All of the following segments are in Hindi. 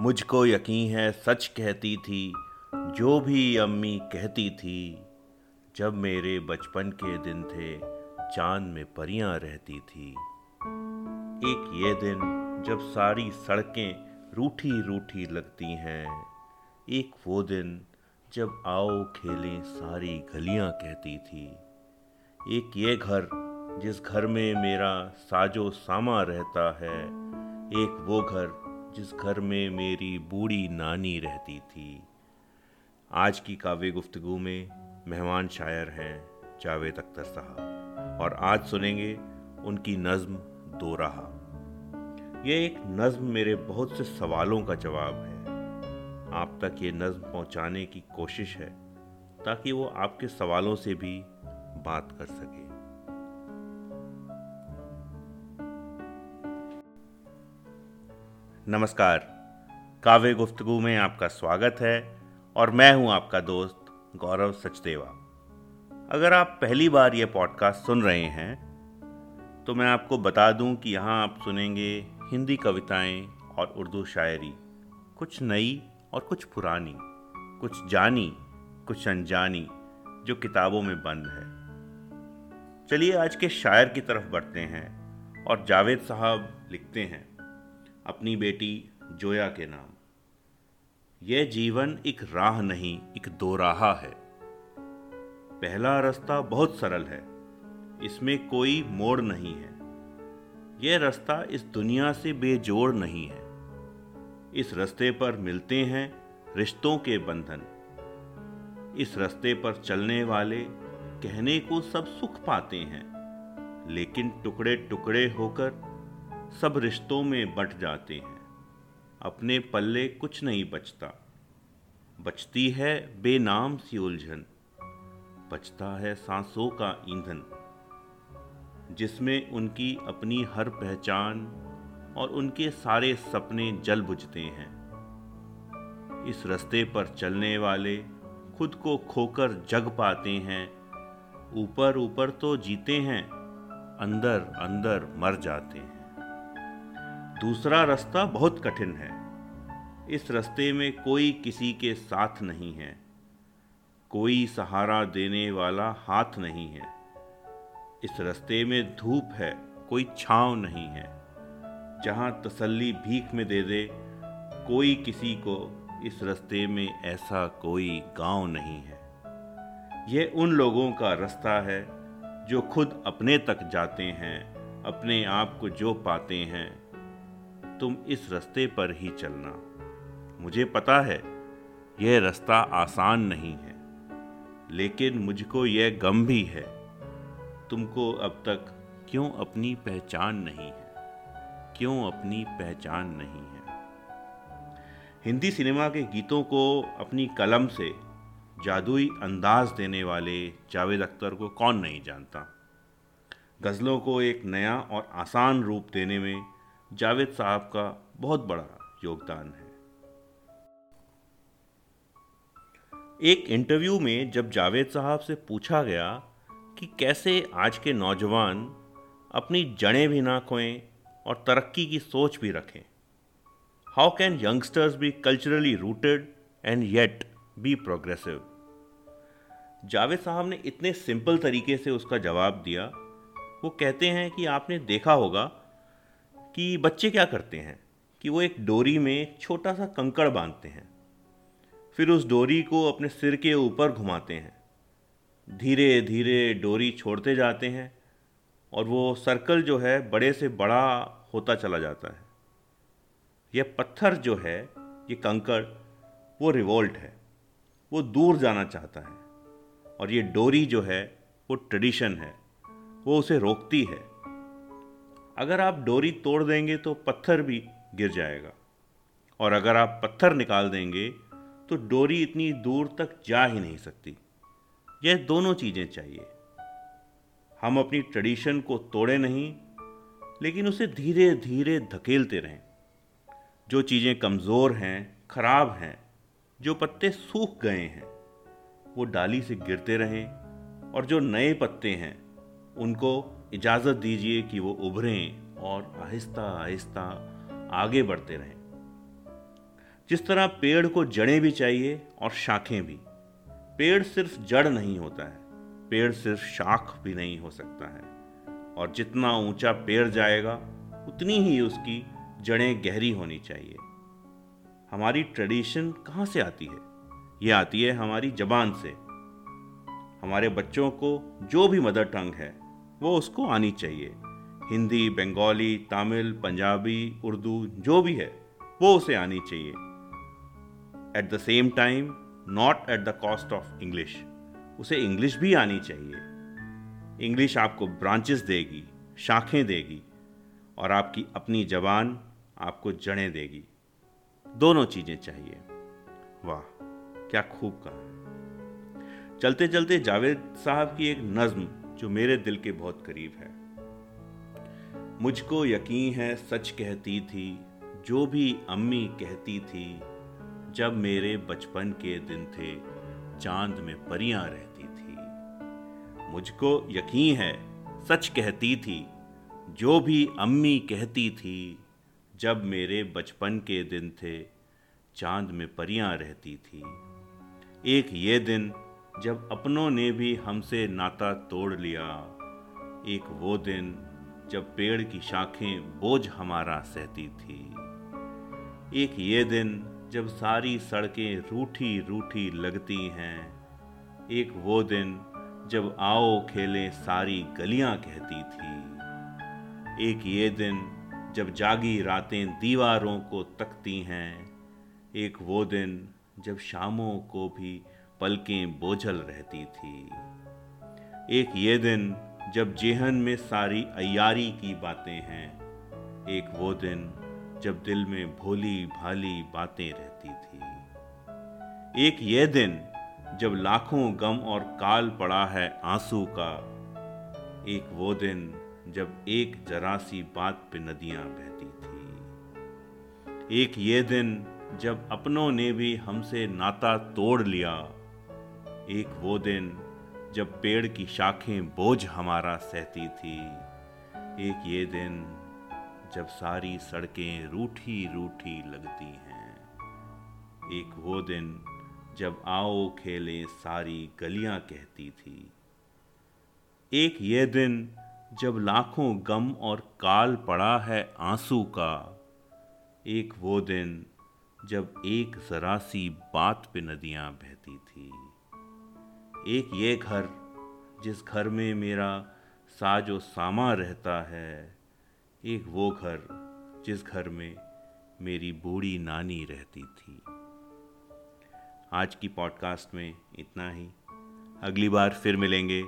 मुझको यकीन है सच कहती थी, जो भी अम्मी कहती थी। जब मेरे बचपन के दिन थे चाँद में परियाँ रहती थी। एक ये दिन, जब सारी सड़कें रूठी रूठी लगती हैं। एक वो दिन, जब आओ खेलें सारी गलियाँ कहती थी। एक ये घर, जिस घर में मेरा साजो सामा रहता है। एक वो घर जिस घर में मेरी बूढ़ी नानी रहती थी। आज की काव्य गुफ्तगु में मेहमान शायर हैं जावेद अख्तर साहब, और आज सुनेंगे उनकी नज़म दो रहा। ये एक नज़म मेरे बहुत से सवालों का जवाब है। आप तक ये नज़म पहुँचाने की कोशिश है, ताकि वो आपके सवालों से भी बात कर सके। नमस्कार। काव्य गुफ्तगु में आपका स्वागत है और मैं हूँ आपका दोस्त गौरव सचदेवा। अगर आप पहली बार ये पॉडकास्ट सुन रहे हैं तो मैं आपको बता दूँ कि यहाँ आप सुनेंगे हिंदी कविताएँ और उर्दू शायरी। कुछ नई और कुछ पुरानी, कुछ जानी, कुछ अनजानी जो किताबों में बंद है। चलिए आज के शायर की तरफ़ बढ़ते हैं और जावेद साहब लिखते हैं। अपनी बेटी जोया के नाम। यह जीवन एक राह नहीं, एक दो राह है। पहला रास्ता बहुत सरल है। इसमें कोई मोड़ नहीं है। यह रास्ता इस दुनिया से बेजोड़ नहीं है। इस रास्ते पर मिलते हैं रिश्तों के बंधन। इस रास्ते पर चलने वाले कहने को सब सुख पाते हैं। लेकिन टुकड़े टुकड़े होकर सब रिश्तों में बट जाते हैं। अपने पल्ले कुछ नहीं बचता। बचती है बेनाम सी उलझन। बचता है सांसों का ईंधन। जिसमें उनकी अपनी हर पहचान और उनके सारे सपने जल बुझते हैं। इस रास्ते पर चलने वाले खुद को खोकर जग पाते हैं। ऊपर ऊपर तो जीते हैं, अंदर अंदर मर जाते हैं। दूसरा रास्ता बहुत कठिन है। इस रास्ते में कोई किसी के साथ नहीं है। कोई सहारा देने वाला हाथ नहीं है। इस रास्ते में धूप है, कोई छांव नहीं है। जहाँ तसल्ली भीख में दे दे, कोई किसी को इस रास्ते में ऐसा कोई गाँव नहीं है। यह उन लोगों का रास्ता है, जो खुद अपने तक जाते हैं, अपने आप को जो पाते हैं। तुम इस रास्ते पर ही चलना। मुझे पता है, यह रास्ता आसान नहीं है, लेकिन मुझको यह गम भी है। तुमको अब तक क्यों अपनी पहचान नहीं है? क्यों अपनी पहचान नहीं है? हिंदी सिनेमा के गीतों को अपनी कलम से जादुई अंदाज देने वाले जावेद अख्तर को कौन नहीं जानता? गज़लों को एक नया और आसान रूप देने में जावेद साहब का बहुत बड़ा योगदान है। एक इंटरव्यू में जब जावेद साहब से पूछा गया कि कैसे आज के नौजवान अपनी जड़ें भी ना खोएँ और तरक्की की सोच भी रखें how can youngsters be culturally rooted and yet be progressive Javed साहब ने इतने सिंपल तरीके से उसका जवाब दिया, वो कहते हैं कि आपने देखा होगा कि बच्चे क्या करते हैं कि वो एक डोरी में छोटा सा कंकड़ बांधते हैं। फिर उस डोरी को अपने सिर के ऊपर घुमाते हैं। धीरे धीरे डोरी छोड़ते जाते हैं और वो सर्कल जो है बड़े से बड़ा होता चला जाता है। यह पत्थर जो है, ये कंकड़, वो रिवोल्ट है। वो दूर जाना चाहता है और ये डोरी जो है, वो ट्रेडिशन है। वो उसे रोकती है। अगर आप डोरी तोड़ देंगे तो पत्थर भी गिर जाएगा। और अगर आप पत्थर निकाल देंगे तो डोरी इतनी दूर तक जा ही नहीं सकती। यह दोनों चीज़ें चाहिए। हम अपनी ट्रेडिशन को तोड़े नहीं, लेकिन उसे धीरे धीरे धकेलते रहें। जो चीज़ें कमज़ोर हैं, खराब हैं, जो पत्ते सूख गए हैं, वो डाली से गिरते रहें, और जो नए पत्ते हैं, उनको इजाज़त दीजिए कि वो उभरें और आहिस्ता आहिस्ता आगे बढ़ते रहें। जिस तरह पेड़ को जड़ें भी चाहिए और शाखें भी। पेड़ सिर्फ़ जड़ नहीं होता है, पेड़ सिर्फ़ शाख भी नहीं हो सकता है। और जितना ऊँचा पेड़ जाएगा, उतनी ही उसकी जड़ें गहरी होनी चाहिए। हमारी ट्रेडिशन कहाँ से आती है? ये आती है हमारी जबान से। हमारे बच्चों को जो भी मदर टंग है वो उसको आनी चाहिए। हिंदी, बंगाली, तमिल, पंजाबी, उर्दू, जो भी है, वो उसे आनी चाहिए। At the same time not at the cost of English उसे इंग्लिश भी आनी चाहिए। इंग्लिश आपको ब्रांचेस देगी, शाखें देगी, और आपकी अपनी जबान आपको जड़ें देगी। दोनों चीज़ें चाहिए। वाह, क्या खूब कहा। चलते चलते जावेद साहब की एक नज्म जो मेरे दिल के बहुत करीब है। मुझको यकीन है, सच कहती थी, जो भी अम्मी कहती थी, जब मेरे बचपन के दिन थे, चाँद में परियाँ रहती थी। मुझको यकीन है, सच कहती थी, जो भी अम्मी कहती थी, जब मेरे बचपन के दिन थे, चाँद में परियाँ रहती थी। एक ये दिन जब अपनों ने भी हमसे नाता तोड़ लिया, एक वो दिन जब पेड़ की शाखें बोझ हमारा सहती थी। एक ये दिन जब सारी सड़कें रूठी रूठी लगती हैं। एक वो दिन जब आओ खेले सारी गलियाँ कहती थी। एक ये दिन जब जागी रातें दीवारों को तकती हैं। एक वो दिन जब शामों को भी पलकें बोझल रहती थी। एक ये दिन, जब जेहन में सारी अयारी की बातें हैं, एक वो दिन, जब दिल में भोली भाली बातें रहती थी। एक ये दिन, जब लाखों गम और काल पड़ा है आँसू का। एक वो दिन, जब एक जरा सी बात पे नदियाँ बहती थी। एक ये दिन, जब अपनों ने भी हमसे नाता तोड़ लिया। एक वो दिन जब पेड़ की शाखें बोझ हमारा सहती थी। एक ये दिन जब सारी सड़कें रूठी रूठी लगती हैं। एक वो दिन जब आओ खेले सारी गलियाँ कहती थी। एक ये दिन जब लाखों गम और काल पड़ा है आँसू का। एक वो दिन जब एक जरा सी बात पे नदियाँ बहती थी। एक ये घर, जिस घर में मेरा साजो सामा रहता है, एक वो घर, जिस घर में मेरी बूढ़ी नानी रहती थी। आज की पॉडकास्ट में इतना ही। अगली बार फिर मिलेंगे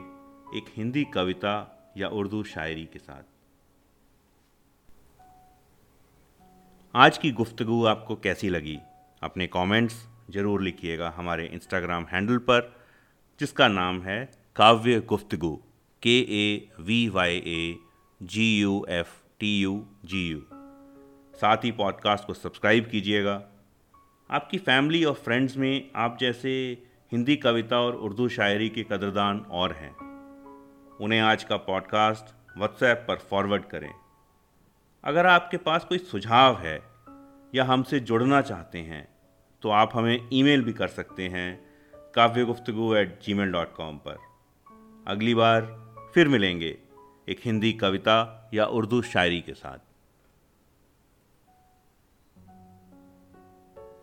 एक हिंदी कविता या उर्दू शायरी के साथ। आज की गुफ्तगु आपको कैसी लगी? अपने कमेंट्स ज़रूर लिखिएगा हमारे इंस्टाग्राम हैंडल पर। जिसका नाम है काव्य गुफ्तगु के A V Y A G U F T U G U साथ ही पॉडकास्ट को सब्सक्राइब कीजिएगा। आपकी फैमिली और फ्रेंड्स में आप जैसे हिंदी कविता और उर्दू शायरी के कदरदान और हैं। उन्हें आज का पॉडकास्ट व्हाट्सएप पर फॉरवर्ड करें। अगर आपके पास कोई सुझाव है या हमसे जुड़ना चाहते हैं तो आप हमें ईमेल भी कर सकते हैं Kavya Guftagu at gmail dot com पर। अगली बार फिर मिलेंगे एक हिंदी कविता या उर्दू शायरी के साथ।